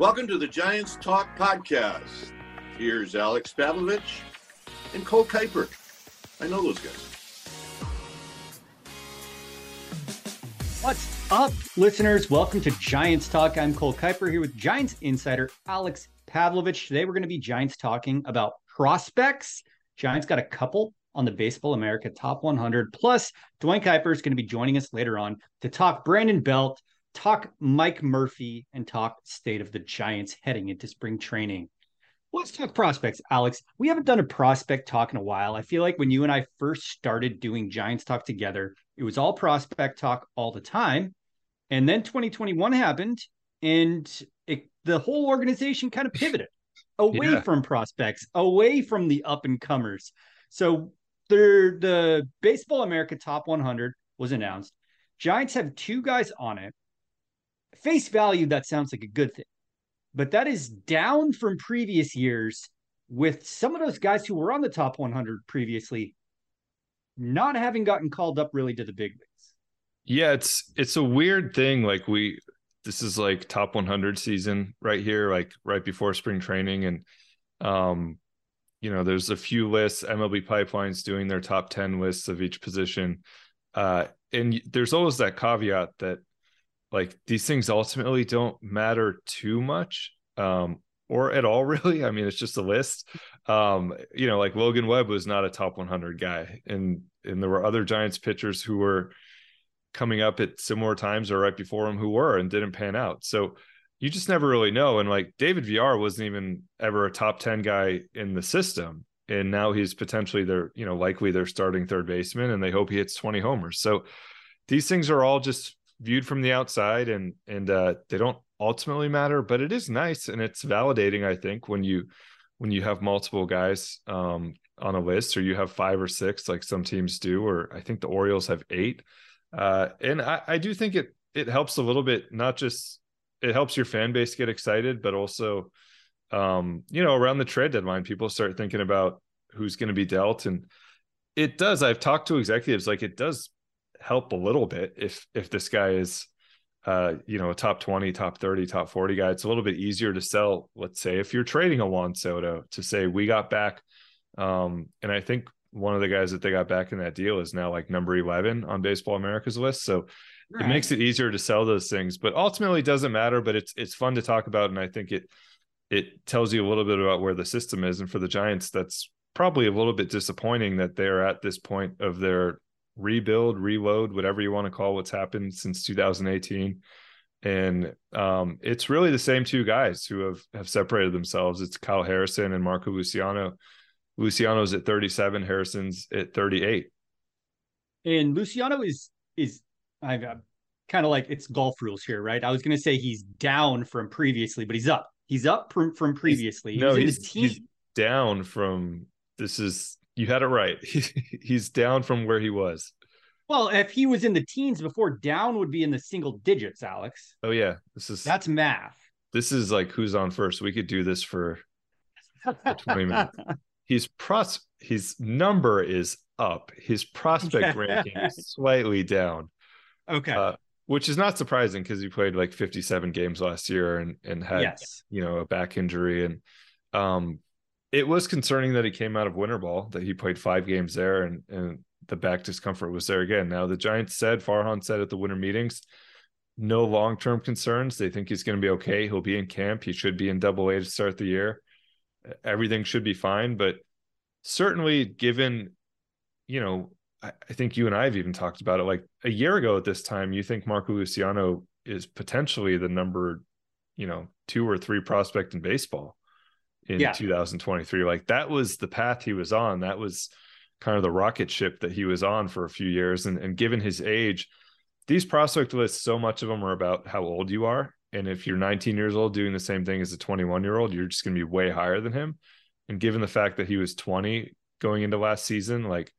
Welcome to the Giants Talk podcast. Here's Alex Pavlovich and Cole Kuiper. I know those guys. What's up, listeners? Welcome to Giants Talk. I'm Cole Kuiper here with Giants insider Alex Pavlovich. Today we're going to be Giants talking about prospects. Giants got a couple on the Baseball America Top 100. Plus, Duane Kuiper is going to be joining us later on to talk Brandon Belt, talk Mike Murphy, and talk state of the Giants heading into spring training. Let's talk prospects, Alex. We haven't done a prospect talk in a while. I feel like when you and I first started doing Giants talk together, it was all prospect talk all the time. And then 2021 happened and it, the whole organization kind of pivoted away yeah. from prospects, away from the up and comers. So the, the Baseball America Top 100 was announced. Giants have two guys on it. Face value, that sounds like a good thing but that is down from previous years with some of those guys who were on the top 100 previously not having gotten called up really to the big leagues. Yeah, it's it's a weird thing like we this is like top 100 season right here like right before spring training and um you know there's a few lists MLB pipelines doing their top 10 lists of each position uh and there's always that caveat that like these things ultimately don't matter too much um or at all really. I mean it's just a list. Um you know like logan webb was not a top 100 guy and and there were other giants pitchers who were coming up at similar times or right before him who were and didn't pan out. So you just never really know and like david villar wasn't even ever a top 10 guy in the system and now he's potentially their you know likely their starting third baseman and they hope he hits 20 homers. So these things are all just viewed from the outside and and uh, they don't ultimately matter but it is nice and it's validating i think when you when you have multiple guys um, on a list or you have five or six like some teams do or i think the orioles have eight. Uh, and I, I do think it it helps a little bit not just it helps your fan base get excited but also um, you know around the trade deadline people start thinking about who's going to be dealt. And it does i've talked to executives like it does help a little bit if if this guy is uh you know a top 20 top 30 top 40 guy it's a little bit easier to sell let's say if you're trading a juan soto to say we got back um and i think one of the guys that they got back in that deal is now like number 11 on baseball america's list so right. it makes it easier to sell those things but ultimately it doesn't matter but it's it's fun to talk about and i think it it tells you a little bit about where the system is and for the giants that's probably a little bit disappointing that they're at this point of their rebuild, reload, whatever you want to call what's happened since 2018. And um, it's really the same two guys who have have separated themselves. It's Kyle Harrison and Marco Luciano. Luciano's at 37, Harrison's at 38. And Luciano is is I've uh, kind of like it's golf rules here, right? I was going to say he's down from previously, but he's up. He's up from, from previously. He's, no, he's, he's down from this is you had it right. he's down from where he was. Well, if he was in the teens before, down would be in the single digits, Alex. Oh yeah, this is that's math. This is like who's on first. We could do this for, for twenty minutes. His pros, his number is up. His prospect ranking is slightly down. Okay. Uh, which is not surprising because he played like 57 games last year and and had yes. you know a back injury and um it was concerning that he came out of winter ball that he played five games there and and the back discomfort was there again. Now the giants said farhan said at the winter meetings no long-term concerns. They think he's going to be okay. He'll be in camp. He should be in double a to start the year. Everything should be fine but certainly given you know I, I think you and i have even talked about it like a year ago at this time you think marco luciano is potentially the number you know two or three prospect in baseball in yeah. 2023. Like that was the path he was on. That was kind of the rocket ship that he was on for a few years. And, and given his age, these prospect lists, so much of them are about how old you are. And if you're 19 years old doing the same thing as a 21 year old, you're just going to be way higher than him. And given the fact that he was 20 going into last season, like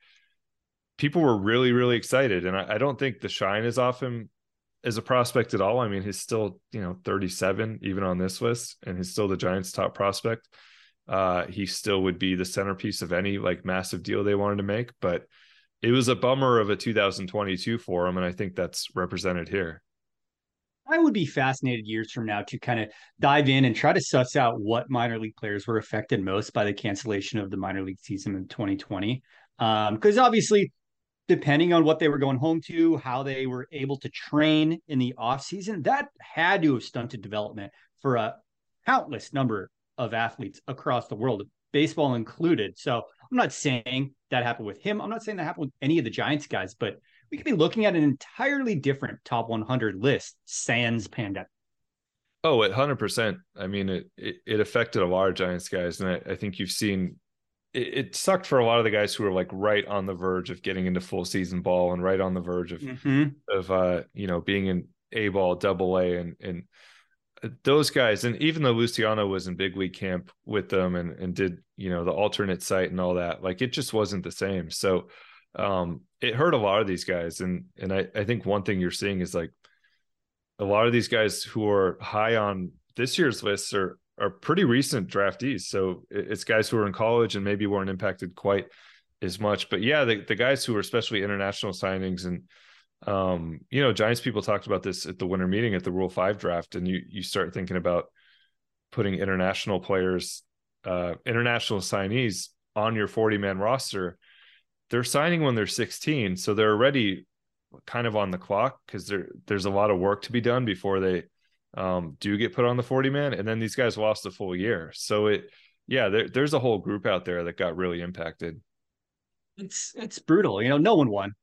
people were really, really excited. And I, I don't think the shine is off him as a prospect at all. I mean, he's still, you know, 37 even on this list, and he's still the Giants' top prospect. Uh, he still would be the centerpiece of any like massive deal they wanted to make, but it was a bummer of a 2022 for him, and I think that's represented here. I would be fascinated years from now to kind of dive in and try to suss out what minor league players were affected most by the cancellation of the minor league season in 2020. Because um, obviously, depending on what they were going home to, how they were able to train in the offseason, that had to have stunted development for a countless number of athletes across the world, baseball included. So I'm not saying that happened with him. I'm not saying that happened with any of the Giants guys, but we could be looking at an entirely different top 100 list sans pandemic. Oh, at hundred percent. I mean, it, it, it affected a lot of Giants guys, and I, I think you've seen it, it, sucked for a lot of the guys who were like right on the verge of getting into full season ball and right on the verge of mm-hmm. of uh you know being in A ball, double A, and and those guys, and even though Luciano was in big league camp with them and and did you know the alternate site and all that, like it just wasn't the same. So um it hurt a lot of these guys, and and I I think one thing you're seeing is like a lot of these guys who are high on this year's list are are pretty recent draftees. So it's guys who are in college and maybe weren't impacted quite as much. But yeah, the, the guys who are especially international signings and um, you know, Giants people talked about this at the winter meeting at the Rule Five draft, and you you start thinking about putting international players, uh, international signees on your 40 man roster. They're signing when they're 16, so they're already kind of on the clock because there there's a lot of work to be done before they um, do get put on the 40 man. And then these guys lost a full year. So it, yeah, there, there's a whole group out there that got really impacted. It's it's brutal. You know, no one won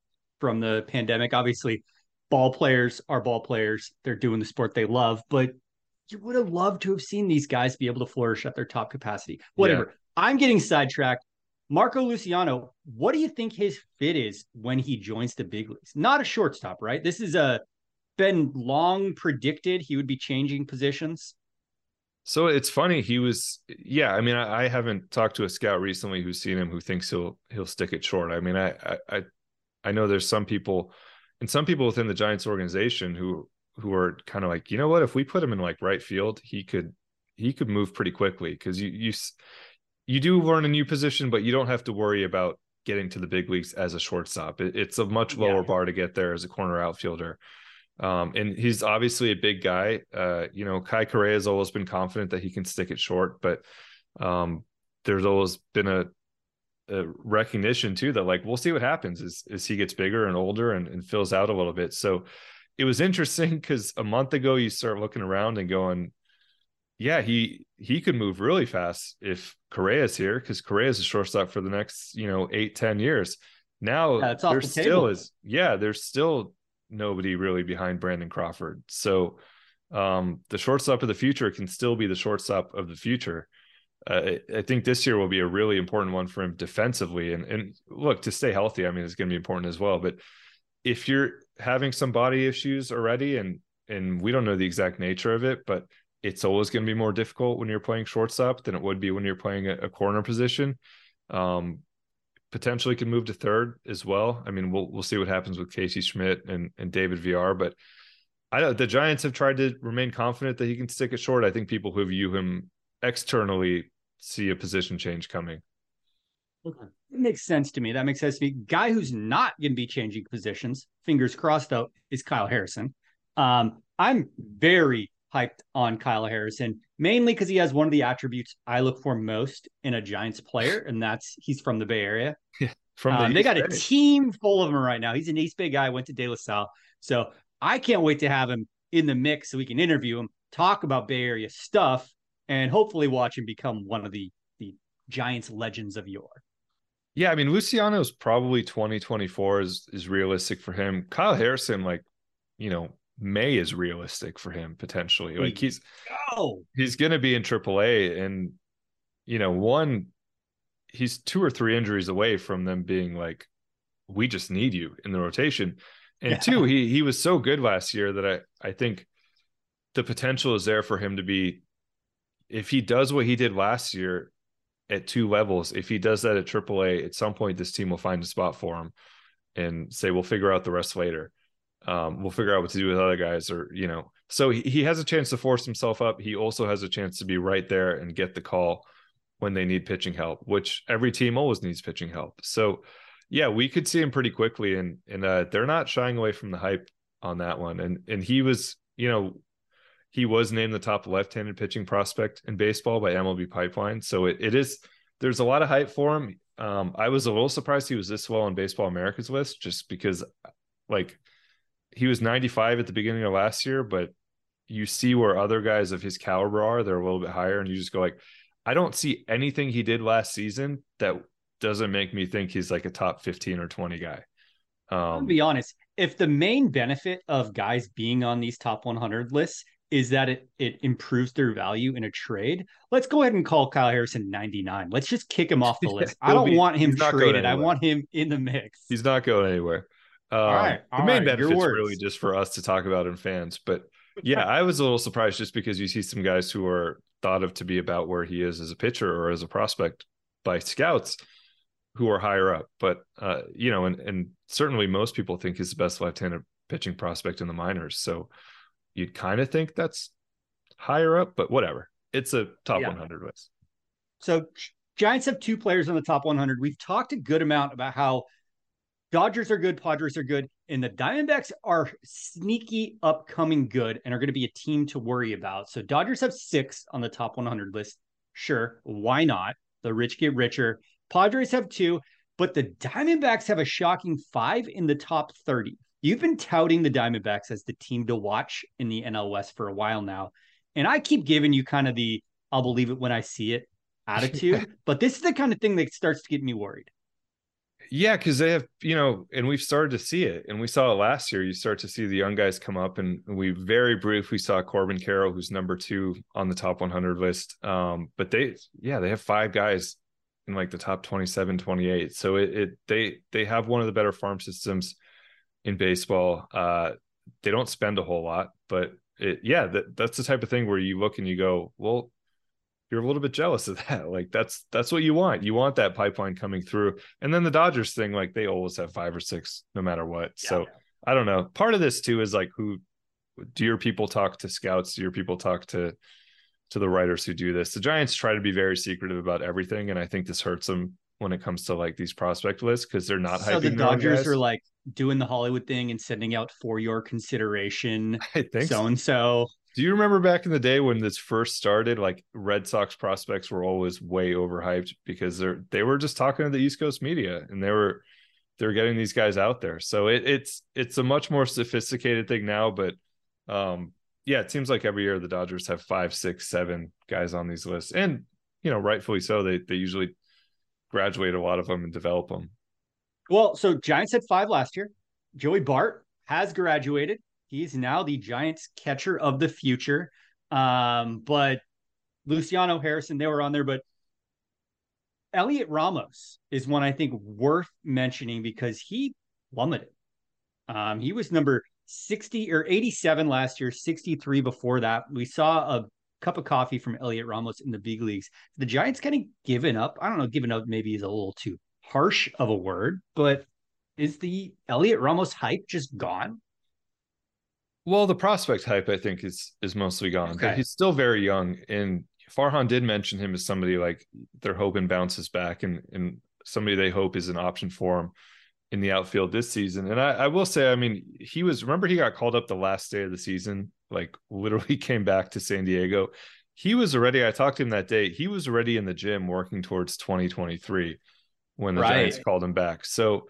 from the pandemic. Obviously, ball players are ball players. They're doing the sport they love, but you would have loved to have seen these guys be able to flourish at their top capacity. Whatever. Yeah. I'm getting sidetracked. Marco Luciano, what do you think his fit is when he joins the big leagues? Not a shortstop, right? This is a been long predicted he would be changing positions. So it's funny. He was, yeah. I mean, I, I, haven't talked to a scout recently who's seen him who thinks he'll he'll stick it short. I mean, I I I know there's some people, and some people within the Giants organization who who are kind of like, you know what, if we put him in like right field, he could he could move pretty quickly because you you you do learn a new position, but you don't have to worry about getting to the big leagues as a shortstop. It, it's a much lower yeah. bar to get there as a corner outfielder. Um, and he's obviously a big guy. Uh, you know, Kai Correa has always been confident that he can stick it short, but um, there's always been a, a, recognition too that like we'll see what happens as as he gets bigger and older and, and fills out a little bit. So it was interesting because a month ago you start looking around and going, yeah, he he could move really fast if Correa's here because Correa is a shortstop for the next you know eight ten years. Now yeah, there the still table. is yeah, there's still nobody really behind Brandon Crawford. So um, the shortstop of the future can still be the shortstop of the future. Uh, I think this year will be a really important one for him defensively. And and look to stay healthy. I mean, it's going to be important as well. But if you're having some body issues already, and and we don't know the exact nature of it, but it's always going to be more difficult when you're playing shortstop than it would be when you're playing a, a corner position. Um, potentially can move to third as well. I mean, we'll we'll see what happens with Casey Schmidt and and David Villar, but I know the Giants have tried to remain confident that he can stick it short. I think people who view him externally see a position change coming. Okay. It makes sense to me. That makes sense to me. Guy who's not going to be changing positions, fingers crossed though, is Kyle Harrison. Um, I'm very hyped on Kyle Harrison, mainly because he has one of the attributes I look for most in a Giants player, and that's he's from the Bay Area. Yeah, from the um, they got Bay. a team full of them right now. He's an East Bay guy, went to De La Salle, so I can't wait to have him in the mix so we can interview him, talk about Bay Area stuff, and hopefully watch him become one of the the Giants legends of yore. Yeah, I mean Luciano's probably 2024 is is realistic for him. Kyle Harrison, like, you know, May is realistic for him potentially. Like he's go. he's going to be in AAA, and you know, one, he's two or three injuries away from them being like, we just need you in the rotation, and yeah. two, he he was so good last year that I I think the potential is there for him to be, if he does what he did last year at two levels, if he does that at AAA, at some point this team will find a spot for him, and say we'll figure out the rest later um, we'll figure out what to do with other guys or you know so he, he has a chance to force himself up he also has a chance to be right there and get the call when they need pitching help which every team always needs pitching help so yeah we could see him pretty quickly and and uh, they're not shying away from the hype on that one and and he was you know he was named the top left-handed pitching prospect in baseball by MLB Pipeline. So it, it is there's a lot of hype for him. Um, I was a little surprised he was this well on Baseball America's list, just because like he was 95 at the beginning of last year, but you see where other guys of his caliber are, they're a little bit higher, and you just go like, I don't see anything he did last season that doesn't make me think he's like a top 15 or 20 guy. Um, I'll be honest. If the main benefit of guys being on these top 100 lists is that it it improves their value in a trade, let's go ahead and call Kyle Harrison 99. Let's just kick him off the list. I don't be, want him traded. I want him in the mix. He's not going anywhere. Um, all right. All the main right, benefit's really just for us to talk about in fans. But yeah, I was a little surprised just because you see some guys who are thought of to be about where he is as a pitcher or as a prospect by scouts who are higher up. But uh, you know, and and certainly most people think he's the best left-handed pitching prospect in the minors. So you'd kind of think that's higher up, but whatever. It's a top yeah. 100 list. So Giants have two players on the top 100. We've talked a good amount about how Dodgers are good, Padres are good, and the Diamondbacks are sneaky upcoming good and are going to be a team to worry about. So Dodgers have six on the top 100 list. Sure, why not? The rich get richer. Padres have two, but the Diamondbacks have a shocking five in the top 30. You've been touting the Diamondbacks as the team to watch in the NL West for a while now. And I keep giving you kind of the I'll believe it when I see it attitude, but this is the kind of thing that starts to get me worried. Yeah, because they have, you know, and we've started to see it, and we saw it last year. You start to see the young guys come up, and we very briefly saw Corbin Carroll, who's number two on the top 100 list. Um, but they, yeah, they have five guys in like the top 27, 28. So it, it they they have one of the better farm systems in baseball. Uh, they don't spend a whole lot, but it, yeah, that, that's the type of thing where you look and you go, well, you're a little bit jealous of that. Like that's that's what you want. You want that pipeline coming through. And then the Dodgers thing, like they always have five or six no matter what. Yeah. So I don't know. Part of this too is like who do your people talk to scouts? Do your people talk to to the writers who do this? The Giants try to be very secretive about everything, and I think this hurts them when it comes to like these prospect lists because they're not so the Dodgers are like doing the Hollywood thing and sending out for your consideration. I think so and so. Do you remember back in the day when this first started? Like Red Sox prospects were always way overhyped because they're they were just talking to the East Coast media and they were they're getting these guys out there. So it, it's it's a much more sophisticated thing now, but um yeah, it seems like every year the Dodgers have five, six, seven guys on these lists, and you know, rightfully so. They they usually graduate a lot of them and develop them. Well, so Giants had five last year. Joey Bart has graduated. He's now the Giants catcher of the future. Um, but Luciano Harrison, they were on there, but Elliot Ramos is one I think worth mentioning because he plummeted. Um, he was number 60 or 87 last year, 63 before that. We saw a cup of coffee from Elliot Ramos in the big leagues. The Giants kind of given up. I don't know, given up maybe is a little too harsh of a word, but is the Elliot Ramos hype just gone? Well, the prospect hype, I think, is is mostly gone. Okay. He's still very young, and Farhan did mention him as somebody like they're hoping bounces back, and and somebody they hope is an option for him in the outfield this season. And I, I will say, I mean, he was remember he got called up the last day of the season, like literally came back to San Diego. He was already. I talked to him that day. He was already in the gym working towards 2023 when the right. Giants called him back. So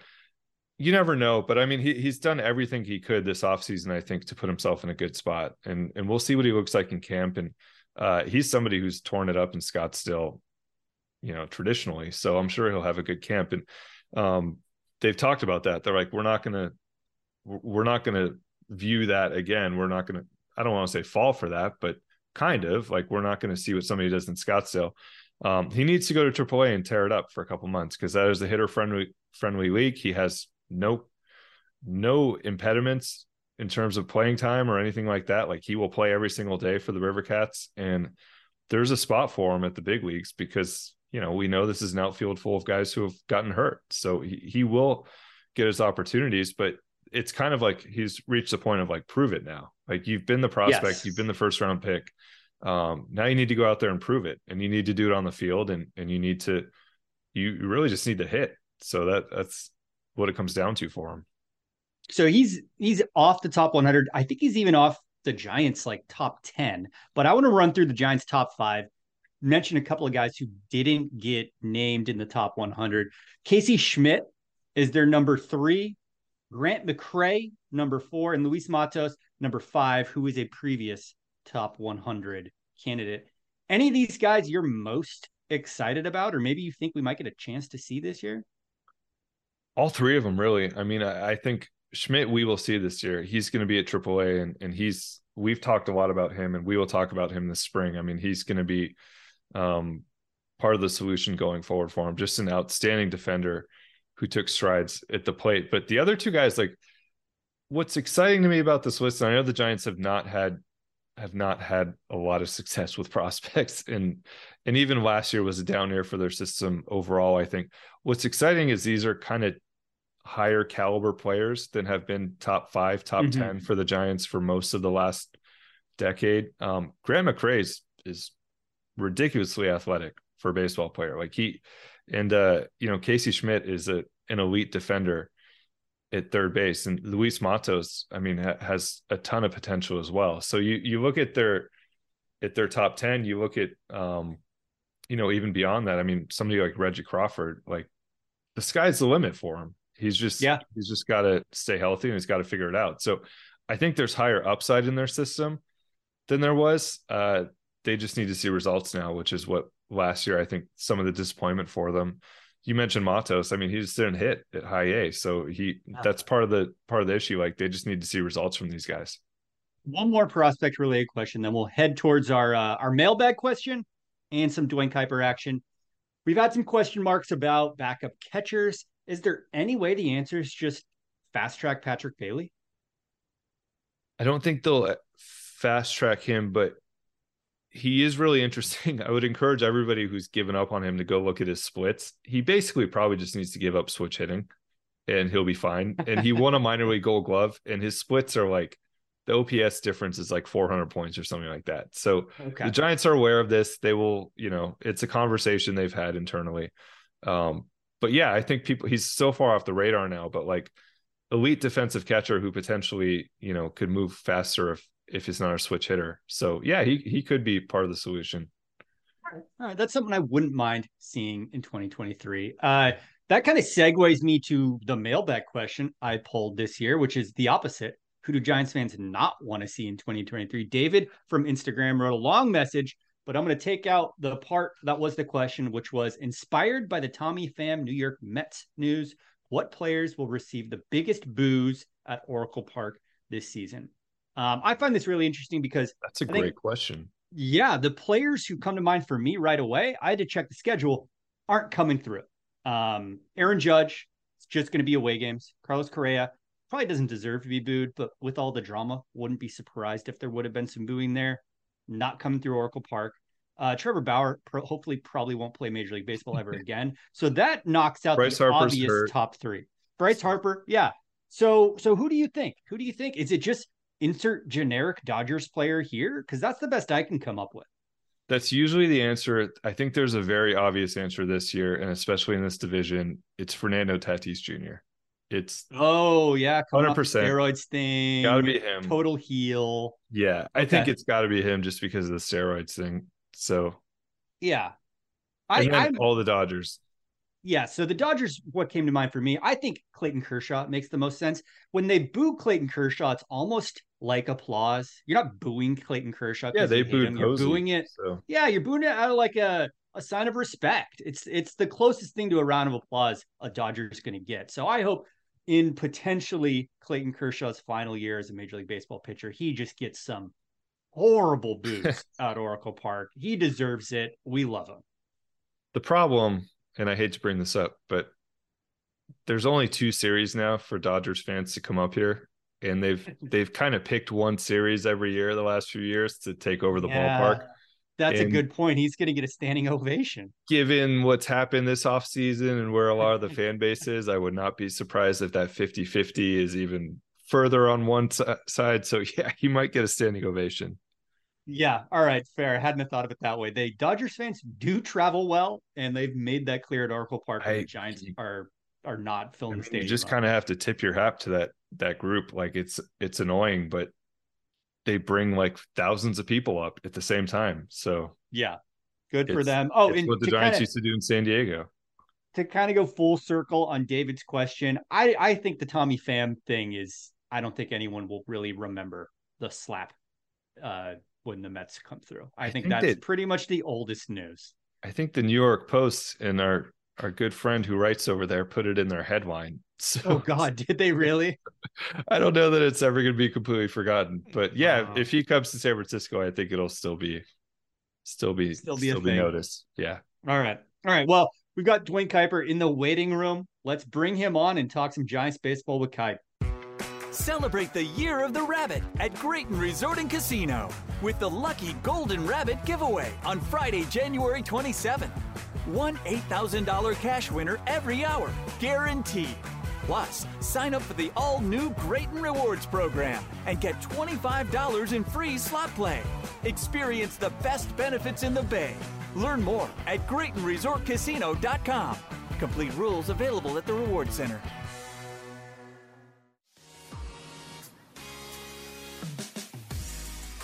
you never know, but I mean, he, he's done everything he could this offseason, I think, to put himself in a good spot. And and we'll see what he looks like in camp. And uh, he's somebody who's torn it up in Scottsdale, you know, traditionally. So I'm sure he'll have a good camp. And um, they've talked about that. They're like, we're not gonna, we're not gonna view that again. We're not gonna. I don't want to say fall for that, but kind of like we're not to see what somebody does in Scottsdale. Um, he needs to go to AAA and tear it up for a couple months because that is a hitter friendly friendly league. He has no no impediments in terms of playing time or anything like that. Like he will play every single day for the River Cats, and there's a spot for him at the big leagues because you know we know this is an outfield full of guys who have gotten hurt, so he, he will get his opportunities. But it's kind of like he's reached the point of like prove it now. Like you've been the prospect, yes. you've been the first round pick. Um, now you need to go out there and prove it, and you need to do it on the field, and and you need to you really just need to hit. So that that's what it comes down to for him. So he's he's off the top 100. I think he's even off the Giants like top 10, but I want to run through the Giants top five, mention a couple of guys who didn't get named in the top 100. Casey Schmidt is their number three, Grant McCray, number four, and Luis Matos, number five, who is a previous top 100 candidate. Any of these guys you're most excited about, or maybe you think we might get a chance to see this year? All three of them, really. I mean, I, I think Schmidt, we will see this year. He's going to be at AAA, and and he's we've talked a lot about him, and we will talk about him this spring. I mean, he's going to be um, part of the solution going forward for him. Just an outstanding defender who took strides at the plate. But the other two guys, like, what's exciting to me about this list, I know the Giants have not had have not had a lot of success with prospects and and even last year was a down year for their system overall i think what's exciting is these are kind of higher caliber players than have been top five, top mm-hmm. 10 for the Giants for most of the last decade. Um, Grant McCray is, is ridiculously athletic for a baseball player. Like he, and, uh, you know, Casey Schmidt is a, an elite defender at third base and Luis Matos, I mean, ha- has a ton of potential as well. So you, you look at their, at their top 10, you look at, um, you know, even beyond that, I mean, somebody like Reggie Crawford, like the sky's the limit for him. He's just yeah, he's just got to stay healthy and he's got to figure it out. So I think there's higher upside in their system than there was. Uh, they just need to see results now, which is what last year I think some of the disappointment for them. You mentioned Matos. I mean, he just didn't hit at high A, so he that's part of the part of the issue. Like they just need to see results from these guys. One more prospect related question, then we'll head towards our uh, our mailbag question and some Duane Kuiper action. We've had some question marks about backup catchers. Is there any way the answer is just fast track Patrick Bailey? I don't think they'll uh, fast track him, but he is really interesting. I would encourage everybody who's given up on him to go look at his splits. He basically probably just needs to give up switch hitting and he'll be fine. And he won a minor league gold glove, and his splits are like the OPS difference is like 400 points or something like that. So okay. the Giants are aware of this. They will, you know, it's a conversation they've had internally. Um, but yeah, I think people he's so far off the radar now, but like elite defensive catcher who potentially, you know, could move faster if if he's not a switch hitter. So yeah, he he could be part of the solution. All right. That's something I wouldn't mind seeing in 2023. Uh that kind of segues me to the mailbag question I pulled this year, which is the opposite. Who do Giants fans not want to see in 2023? David from Instagram wrote a long message but I'm going to take out the part that was the question, which was inspired by the Tommy Pham New York Mets news. What players will receive the biggest boos at Oracle Park this season? Um, I find this really interesting because that's a I great think, question. Yeah, the players who come to mind for me right away, I had to check the schedule, aren't coming through. Um, Aaron Judge, it's just going to be away games. Carlos Correa probably doesn't deserve to be booed, but with all the drama, wouldn't be surprised if there would have been some booing there not coming through Oracle Park. Uh, Trevor Bauer pro- hopefully probably won't play Major League Baseball ever again. So that knocks out Bryce the Harper's obvious hurt. top three. Bryce Harper, yeah. So so who do you think? Who do you think? Is it just insert generic Dodgers player here? Because that's the best I can come up with. That's usually the answer. I think there's a very obvious answer this year, and especially in this division, it's Fernando Tatis Jr. It's oh yeah, hundred percent steroids thing. Got to be him. Total heel. Yeah, I okay. think it's got to be him just because of the steroids thing. So yeah, I, I all the Dodgers. Yeah, so the Dodgers, what came to mind for me, I think Clayton Kershaw makes the most sense. When they boo Clayton Kershaw, it's almost like applause. You're not booing Clayton Kershaw. Yeah, they booed. You're booing it. So. Yeah, you're booing it out of like a a sign of respect. It's it's the closest thing to a round of applause a Dodger is going to get. So I hope in potentially Clayton Kershaw's final year as a Major League Baseball pitcher, he just gets some horrible boost at Oracle Park. He deserves it. We love him. The problem, and I hate to bring this up, but there's only two series now for Dodgers fans to come up here. And they've they've kind of picked one series every year the last few years to take over the yeah. ballpark. That's and a good point. He's going to get a standing ovation. Given what's happened this offseason and where a lot of the fan base is, I would not be surprised if that 50 50 is even further on one side. So, yeah, he might get a standing ovation. Yeah. All right. Fair. I hadn't thought of it that way. They Dodgers fans do travel well, and they've made that clear at Oracle Park. I, the Giants are are not filling I mean. You just kind of have to tip your hat to that that group. Like it's it's annoying, but they bring like thousands of people up at the same time. So yeah, good for them. Oh, and what the Giants kinda, used to do in San Diego. To kind of go full circle on David's question, I I think the Tommy Pham thing is I don't think anyone will really remember the slap uh, when the Mets come through. I, I think, think, that's that, pretty much the oldest news. I think the New York Post and our our good friend who writes over there put it in their headline. So, oh God, did they really? I don't know that it's ever going to be completely forgotten, but yeah, wow. if he comes to San Francisco, I think it'll still be, still be, still be, still be noticed. Yeah. All right. All right. Well, we've got Duane Kuiper in the waiting room. Let's bring him on and talk some Giants baseball with Kuip. Celebrate the Year of the Rabbit at Graton Resort and Casino with the Lucky Golden Rabbit giveaway on Friday, January 27th. One $8,000 cash winner every hour, guaranteed. Plus, sign up for the all new Graton Rewards program and get $25 in free slot play. Experience the best benefits in the Bay. Learn more at GratonResortCasino.com. Complete rules available at the Reward Center.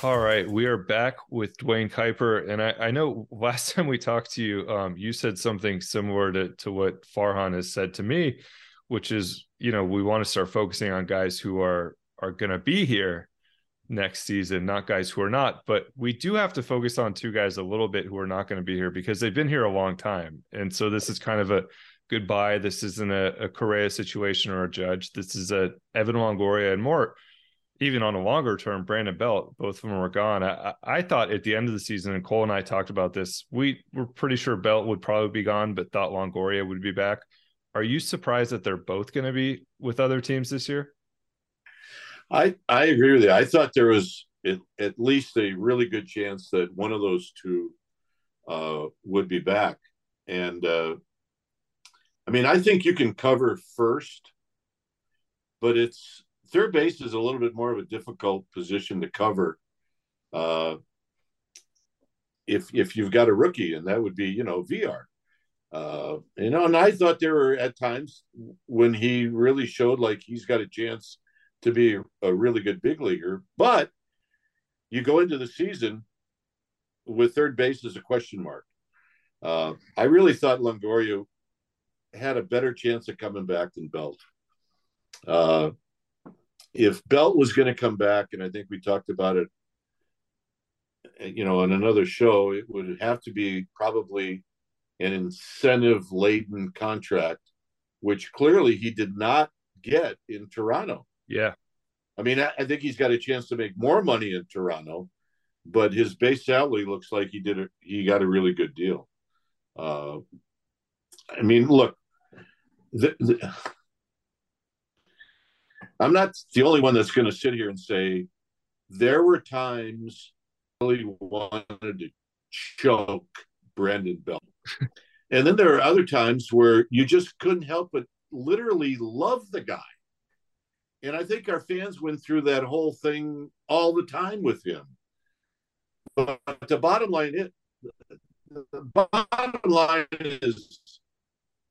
All right, we are back with Duane Kuiper, and I, I know last time we talked to you, um, you said something similar to to what Farhan has said to me, which is, you know, we want to start focusing on guys who are are going to be here next season, not guys who are not. But we do have to focus on two guys a little bit who are not going to be here because they've been here a long time, and so this is kind of a goodbye. This isn't a, a Correa situation or a Judge. This is a Evan Longoria and more even on a longer term, Brandon Belt, both of them were gone. I, I, thought at the end of the season, and Cole and I talked about this, we were pretty sure Belt would probably be gone, but thought Longoria would be back. Are you surprised that they're both going to be with other teams this year? I, I agree with you. I thought there was at, at least a really good chance that one of those two uh, would be back. And uh, I mean, I think you can cover first, but it's third base is a little bit more of a difficult position to cover. Uh, if if you've got a rookie, and that would be you know Villar. Uh, you know, and I thought there were at times when he really showed like he's got a chance to be a really good big leaguer. But you go into the season with third base as a question mark. Uh, I really thought Longoria had a better chance of coming back than Belt. Uh, if Belt was going to come back, and I think we talked about it, you know, on another show, it would have to be probably an incentive laden contract, which clearly he did not get in Toronto. Yeah. I mean, I, I think he's got a chance to make more money in Toronto, but his base salary looks like he did a, he got a really good deal. Uh, I mean, look, the, the, I'm not the only one that's going to sit here and say there were times I really wanted to choke Brandon Belt. and then there are other times where you just couldn't help but literally love the guy. And I think our fans went through that whole thing all the time with him. But the bottom line is, the bottom line is,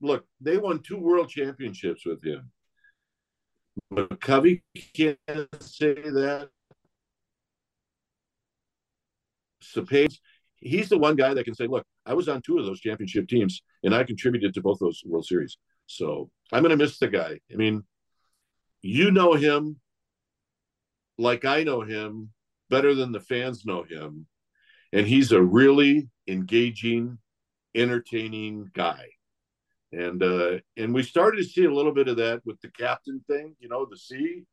look, they won two world championships with him. But Covey can't say that. Cepeda, he's the one guy that can say, look, I was on two of those championship teams and I contributed to both those World Series. So I'm going to miss the guy. I mean, you know him like I know him better than the fans know him. And he's a really engaging, entertaining guy and uh, and we started to see a little bit of that with the captain thing, you know, the sea.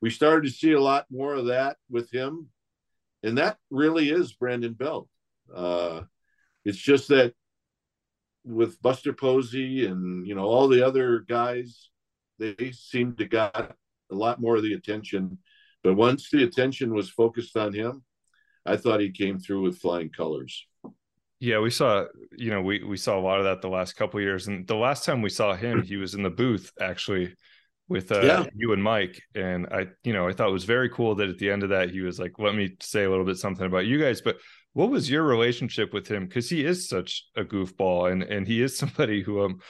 We started to see a lot more of that with him, and that really is Brandon Belt. Uh, it's just that with Buster Posey and you know all the other guys, they seemed to got a lot more of the attention. But once the attention was focused on him, I thought he came through with flying colors. Yeah, we saw, you know, we we saw a lot of that the last couple years, and the last time we saw him, he was in the booth actually with uh, yeah. you and Mike, and I, you know, I thought it was very cool that at the end of that he was like, "Let me say a little bit something about you guys." But what was your relationship with him? Because he is such a goofball, and and he is somebody who um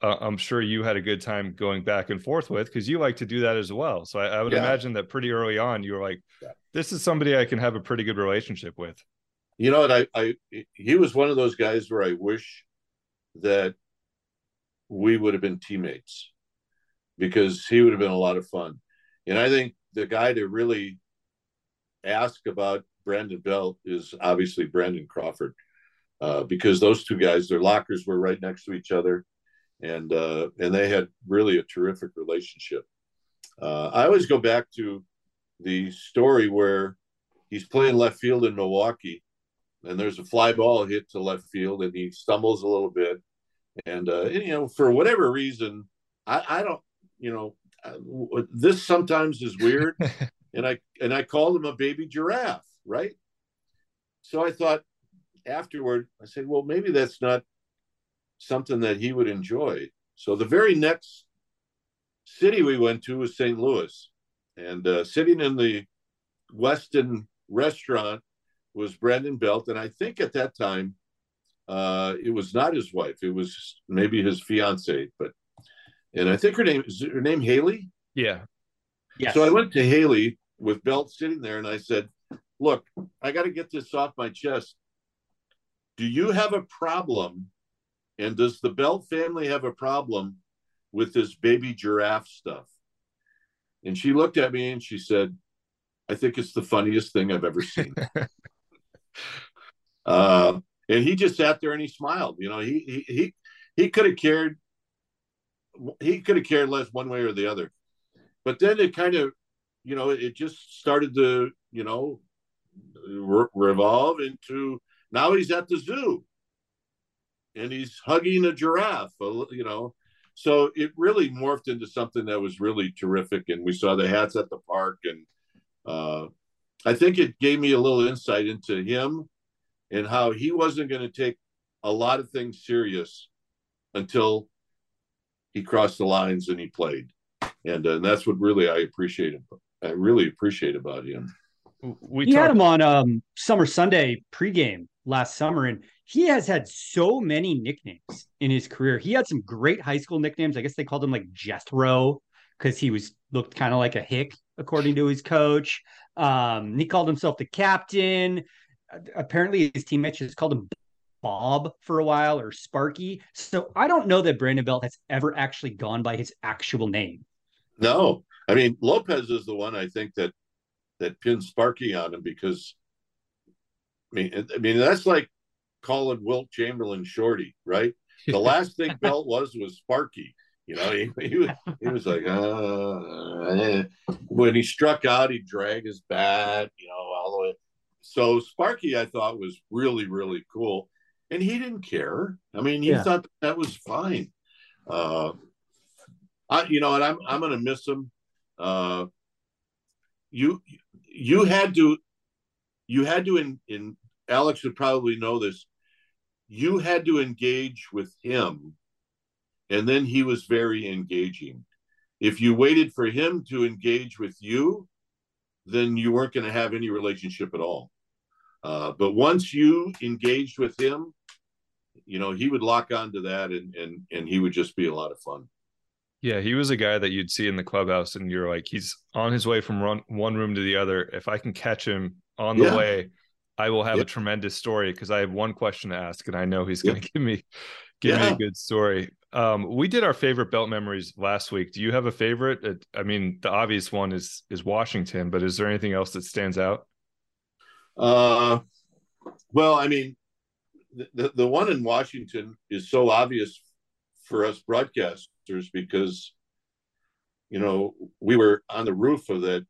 uh, I'm sure you had a good time going back and forth with because you like to do that as well. So I, I would yeah. imagine that pretty early on you were like, yeah. "This is somebody I can have a pretty good relationship with." You know what? I, I he was one of those guys where I wish that we would have been teammates because he would have been a lot of fun. And I think the guy to really ask about Brandon Belt is obviously Brandon Crawford, uh, because those two guys, their lockers were right next to each other, and uh, and they had really a terrific relationship. Uh, I always go back to the story where he's playing left field in Milwaukee, and there's a fly ball hit to left field, and he stumbles a little bit, and, uh, and you know for whatever reason, I, I don't, you know, uh, this sometimes is weird, and I and I called him a baby giraffe, right? So I thought afterward, I said, well, maybe that's not something that he would enjoy. So the very next city we went to was St. Louis, and uh, sitting in the Westin restaurant was Brandon Belt, and I think at that time uh, it was not his wife; it was maybe his fiance. But and I think her name is her name Haley. Yeah. Yes. So I went to Haley with Belt sitting there, and I said, "Look, I got to get this off my chest. Do you have a problem and does the Belt family have a problem with this baby giraffe stuff? And she looked at me and she said, I think it's the funniest thing I've ever seen. uh, and he just sat there and he smiled. You know, he he he, he could have cared. He could have cared less one way or the other. But then it kind of, you know, it just started to, you know, re- revolve into now he's at the zoo and he's hugging a giraffe, you know. So it really morphed into something that was really terrific. And we saw the hats at the park. And uh, I think it gave me a little insight into him and how he wasn't going to take a lot of things serious until he crossed the lines and he played. And, uh, and that's what really I appreciated. I really appreciate about him. We he talked- had him on um, Summer Sunday pregame last summer, and he has had so many nicknames in his career. He had some great high school nicknames. I guess they called him like Jethro because he was looked kind of like a hick, according to his coach. Um, he called himself the captain. Apparently, his teammates just called him Bob for a while or Sparky. So I don't know that Brandon Belt has ever actually gone by his actual name. No, I mean Lopez is the one I think that that pins Sparky on him because I mean, I mean that's like calling Wilt Chamberlain Shorty, right? The last thing Belt was was Sparky. You know, he, he was he was like, uh, eh. when he struck out, he dragged his bat, you know, all the way. So Sparky, I thought was really really cool, and he didn't care. I mean, he yeah. thought that was fine. Uh, I, you know, and I'm I'm gonna miss him. Uh, you you had to you had to in in Alex would probably know this. You had to engage with him, and then he was very engaging. If you waited for him to engage with you, then you weren't going to have any relationship at all. Uh, but once you engaged with him, you know he would lock onto that, and and and he would just be a lot of fun. Yeah, he was a guy that you'd see in the clubhouse, and you're like, he's on his way from run, one room to the other. If I can catch him on the yeah. way, I will have a tremendous story because I have one question to ask, and I know he's going to give me give me a good story. Um, we did our favorite belt memories last week. Do you have a favorite? I mean, the obvious one is is Washington, but is there anything else that stands out? Uh, well, I mean, the the one in Washington is so obvious for us broadcasters because you know we were on the roof of that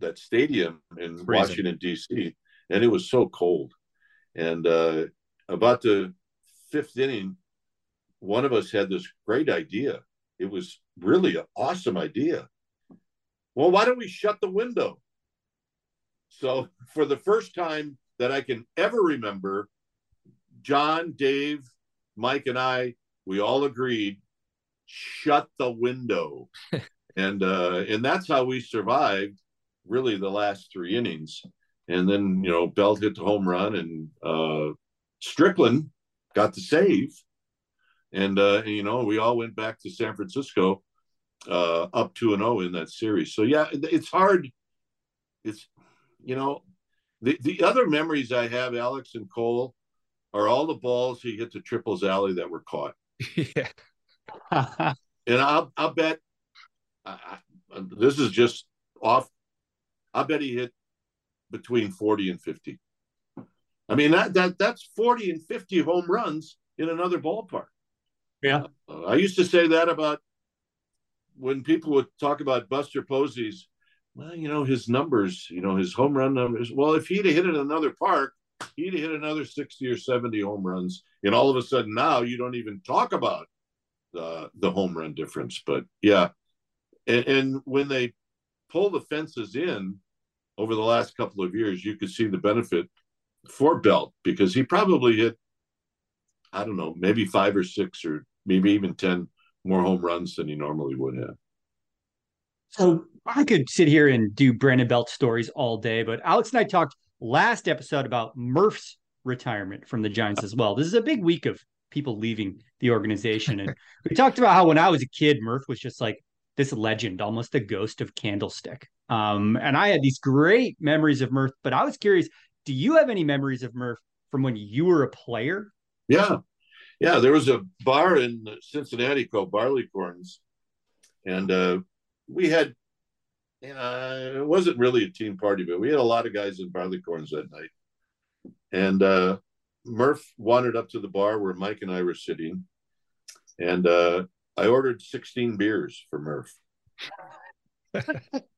that stadium in Freezing. Washington D.C and it was so cold. And uh, about the fifth inning, one of us had this great idea. It was really an awesome idea. Well, why don't we shut the window? So, for the first time that I can ever remember, Jon, Dave, Mike, and I, we all agreed, shut the window. and uh, and that's how we survived really the last three innings and then you know Belt hit the home run, and uh, Strickland got the save, and uh, you know we all went back to San Francisco uh, up two and zero in that series. So yeah, it's hard. It's you know the the other memories I have, Alex and Cole, are all the balls he hit to triples alley that were caught. yeah. and I'll I'll bet I, this is just off. I bet he hit between forty and fifty. I mean that that that's forty and fifty home runs in another ballpark. Yeah, uh, I used to say that about when people would talk about Buster Posey's. Well, you know his numbers, you know his home run numbers. Well, if he'd have hit it in another park, he'd have hit another sixty or seventy home runs, and all of a sudden now you don't even talk about the the home run difference. But yeah, and, and when they pull the fences in over the last couple of years, you could see the benefit for Belt because he probably hit, I don't know, maybe five or six or maybe even 10 more home runs than he normally would have. So I could sit here and do Brandon Belt stories all day, but Alex and I talked last episode about Murph's retirement from the Giants as well. This is a big week of people leaving the organization. And we talked about how when I was a kid, Murph was just like this legend, almost a ghost of Candlestick. Um, and I had these great memories of Murph, but I was curious, do you have any memories of Murph from when you were a player? Yeah. Yeah. There was a bar in Cincinnati called Barleycorns. And uh, we had, uh, it wasn't really a team party, but we had a lot of guys in Barleycorns that night. And uh, Murph wandered up to the bar where Mike and I were sitting. And uh, I ordered 16 beers for Murph.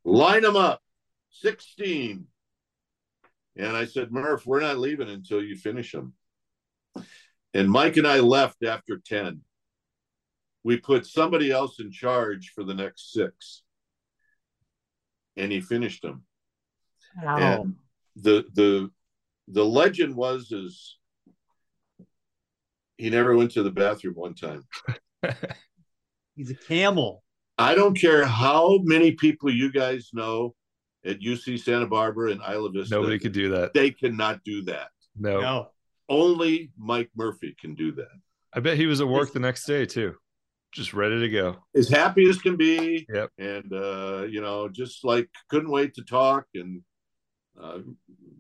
Line them up, 16. And I said, Murph, we're not leaving until you finish them. And Mike and I left after 10. We put somebody else in charge for the next six. And he finished them. Wow. And the the the legend was is he never went to the bathroom one time. He's a camel. I don't care how many people you guys know at UC Santa Barbara and Isla Vista. Nobody could do that. They cannot do that. No. No. Only Mike Murphy can do that. I bet he was at work the next day too. Just ready to go. As happy as can be. Yep. And uh, you know, just like couldn't wait to talk and uh,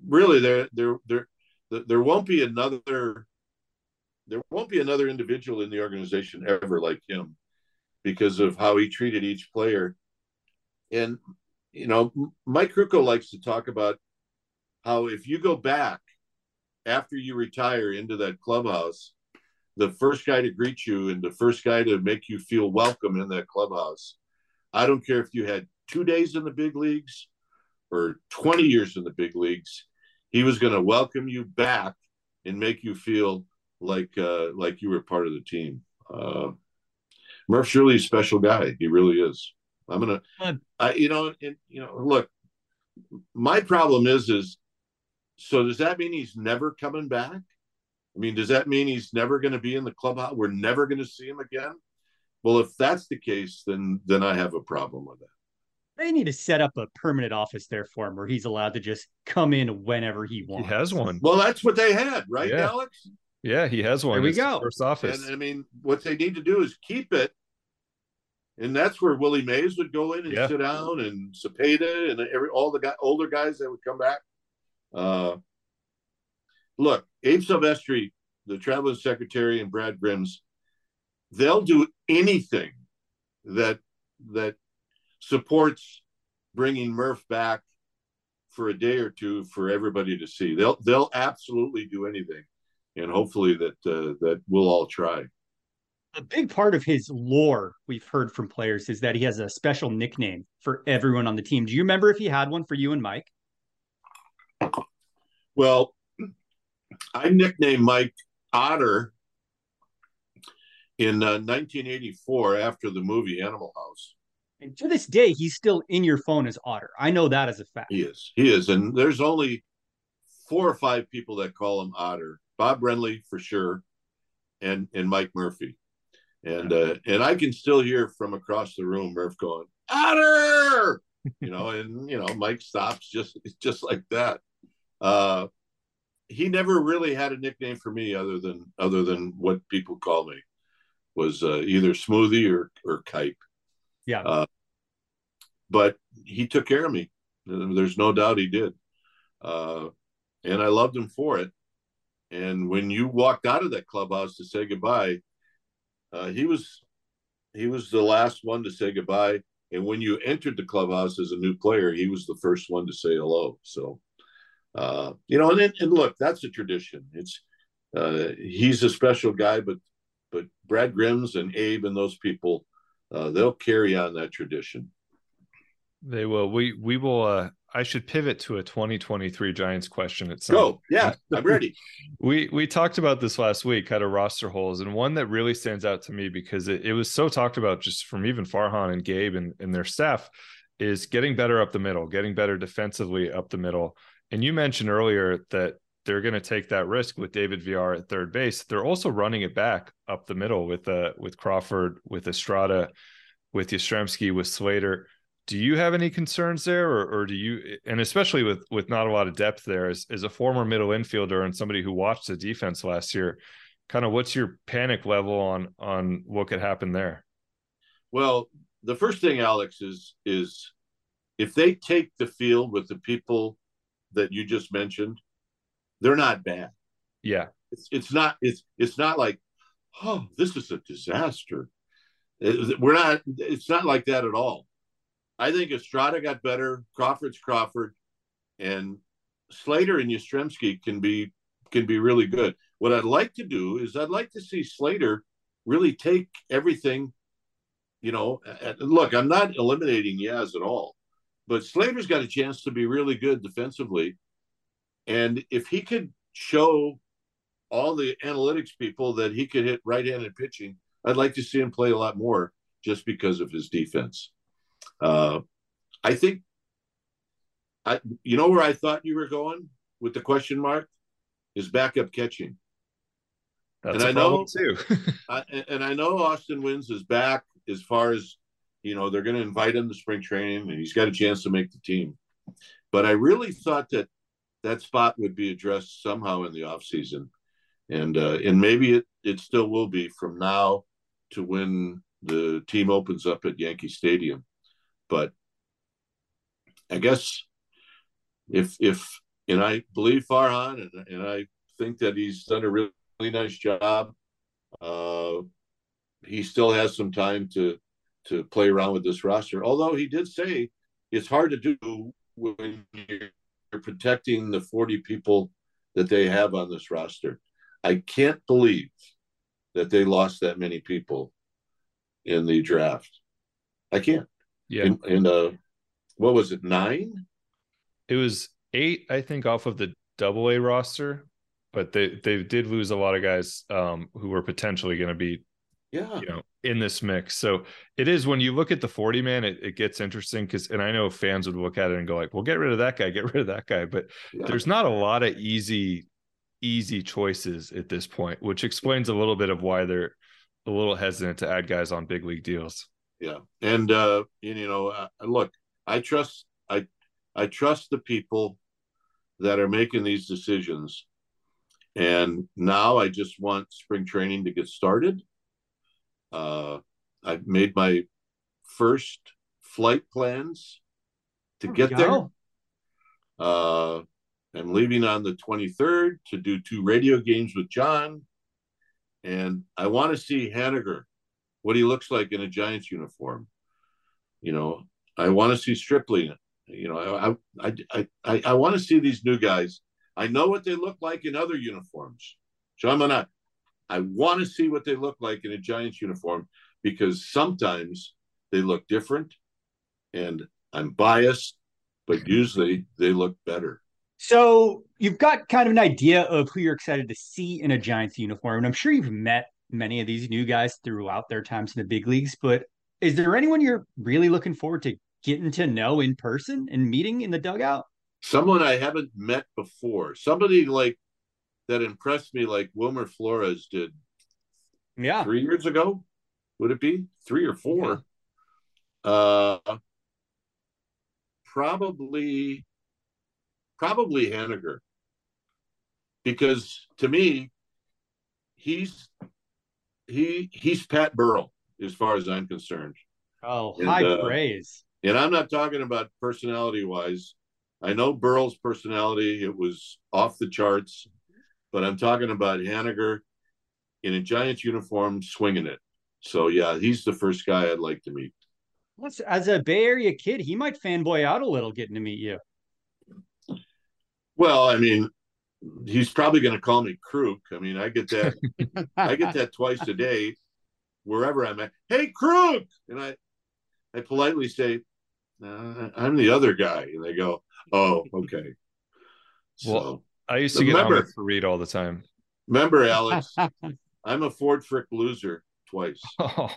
really there there there there won't be another there won't be another individual in the organization ever like him because of how he treated each player. And, you know, Mike Krukow likes to talk about how if you go back after you retire into that clubhouse, the first guy to greet you and the first guy to make you feel welcome in that clubhouse. I don't care if you had two days in the big leagues or 20 years in the big leagues, he was going to welcome you back and make you feel like uh, like you were part of the team. Uh, Murph's really a special guy. He really is. I'm gonna, I, you know, and, you know, look, my problem is, is so does that mean he's never coming back? I mean, does that mean he's never going to be in the clubhouse? We're never going to see him again. Well, if that's the case, then then I have a problem with that. They need to set up a permanent office there for him, where he's allowed to just come in whenever he wants. He has one. Well, that's what they had, right, Yeah. Alex? Yeah, he has one. There we It's go. First office. And I mean, what they need to do is keep it. And that's where Willie Mays would go in and Yeah. sit down, and Cepeda, and every all the guy, older guys that would come back. Uh, look, Abe Silvestri, the traveling secretary, and Brad Grems, they'll do anything that that supports bringing Murph back for a day or two for everybody to see. They'll they'll absolutely do anything, and hopefully that uh, that we'll all try. a big part of his lore we've heard from players is that he has a special nickname for everyone on the team. Do you remember if he had one for you and Mike? Well, I nicknamed Mike Otter in uh, 1984 after the movie Animal House. And to this day, he's still in your phone as Otter. I know that as a fact. He is. He is. And there's only four or five people that call him Otter. Bob Brenly for sure, and and Mike Murphy. And uh, and I can still hear from across the room Murph going, Otter! You know, and you know, Mike stops just just like that. Uh he never really had a nickname for me other than other than what people call me. was uh, either Smoothie or or Kuip. Yeah. Uh, but he took care of me. There's no doubt he did. Uh, and I loved him for it. And when you walked out of that clubhouse to say goodbye, uh, he was he was the last one to say goodbye. And when you entered the clubhouse as a new player, he was the first one to say hello. So, uh, you know, and, and look, that's a tradition. It's uh, he's a special guy, but but Brad Grems and Abe and those people, uh, they'll carry on that tradition. They will. We we will. Uh, I should pivot to a 2023 Giants question. At some. Go. Yeah, I'm ready. we we talked about this last week, kind of roster holes, and one that really stands out to me because it, it was so talked about just from even Farhan and Gabe and, and their staff is getting better up the middle, getting better defensively up the middle. And you mentioned earlier that they're going to take that risk with David Villar at third base. They're also running it back up the middle with uh with Crawford, with Estrada, with Yastrzemski, with Slater. Do you have any concerns there, or, or do you, and especially with with not a lot of depth there, as, as a former middle infielder and somebody who watched the defense last year, kind of what's your panic level on on what could happen there? Well, the first thing, Alex, is is if they take the field with the people that you just mentioned, they're not bad. Yeah. It's it's not it's it's not like, oh, this is a disaster. Uh, we're not it's not like that at all. I think Estrada got better, Crawford's Crawford, and Slater and Yastrzemski can be can be really good. What I'd like to do is I'd like to see Slater really take everything, you know, look, I'm not eliminating Yaz at all, but Slater's got a chance to be really good defensively and if he could show all the analytics people that he could hit right handed pitching, I'd like to see him play a lot more just because of his defense. Uh, I think, I you know where I thought you were going with the question mark is backup catching. That's and I know too. I, and I know Austin Wynns is back as far as you know they're going to invite him to spring training and he's got a chance to make the team. But I really thought that that spot would be addressed somehow in the off season, and uh, and maybe it it still will be from now to when the team opens up at Yankee Stadium. But I guess if if and I believe Farhan and and I think that he's done a really, really nice job. Uh, he still has some time to to play around with this roster. Although he did say it's hard to do when you're protecting the 40 people that they have on this roster. I can't believe that they lost that many people in the draft. I can't. Yeah. And, uh, what was it, nine? It was eight, I think, off of the double A roster, but they they did lose a lot of guys um, who were potentially going to be yeah. you know in this mix. So it is when you look at the 40 man it, it gets interesting because and i know fans would look at it and go like well get rid of that guy get rid of that guy. But yeah. there's not a lot of easy easy choices at this point which explains a little bit of why they're a little hesitant to add guys on big league deals. Yeah. And uh and, you know uh, look i trust i i trust the people that are making these decisions. And now i just want spring training to get started uh, I've made my first flight plans to get there. Uh, I'm leaving on the 23rd to do two radio games with Jon. And I want to see Haniger, what he looks like in a Giants uniform. You know, I want to see Stripling. You know, I I I I I, want to see these new guys. I know what they look like in other uniforms. So I'm gonna I want to see what they look like in a Giants uniform because sometimes they look different and I'm biased, but usually they look better. So you've got kind of an idea of who you're excited to see in a Giants uniform. And I'm sure you've met many of these new guys throughout their times in the big leagues, but is there anyone you're really looking forward to getting to know in person and meeting in the dugout? Someone I haven't met before. Somebody like that impressed me like Wilmer Flores did. Yeah. Three years ago, would it be three or four? Yeah. Uh, probably, probably Haniger, because to me, he's he he's Pat Burrell as far as I'm concerned. Oh, and, high uh, praise. And I'm not talking about personality wise. I know Burrell's personality, it was off the charts, but I'm talking about Haniger in a Giants uniform swinging it. So, yeah, he's the first guy I'd like to meet. As a Bay Area kid, he might fanboy out a little getting to meet you. Well, I mean, he's probably going to call me Crook. I mean, I get that, I get that twice a day, wherever I'm at. Hey, Crook, and I, I politely say, uh, I'm the other guy, and they go, Oh, okay. So, well, I used to get remember, on read all the time. Remember, Alex, I'm a Ford Frick loser twice.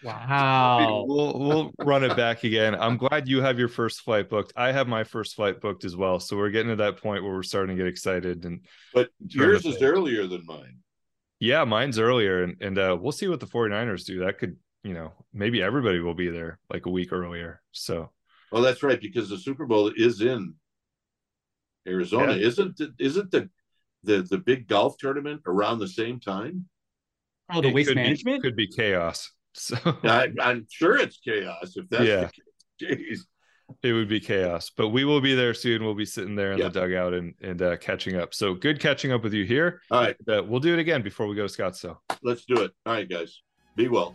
Oh, wow. We'll we'll run it back again. I'm glad you have your first flight booked. I have my first flight booked as well. So we're getting to that point where we're starting to get excited. And but yours is earlier than mine. Yeah, mine's earlier, and and uh, we'll see what the 49ers do. That could, you know, maybe everybody will be there like a week earlier. So well, that's right because the Super Bowl is in Arizona. Yeah. Isn't isn't the the the big golf tournament around the same time? Oh, the it waste management be, could be chaos. So I, am sure it's chaos if that's yeah. Jeez. It would be chaos, but we will be there soon. We'll be sitting there in yeah. the dugout and and uh, catching up. So good catching up with you here. All right, uh, we'll do it again before we go to Scottsdale. Let's do it. All right, guys. Be well.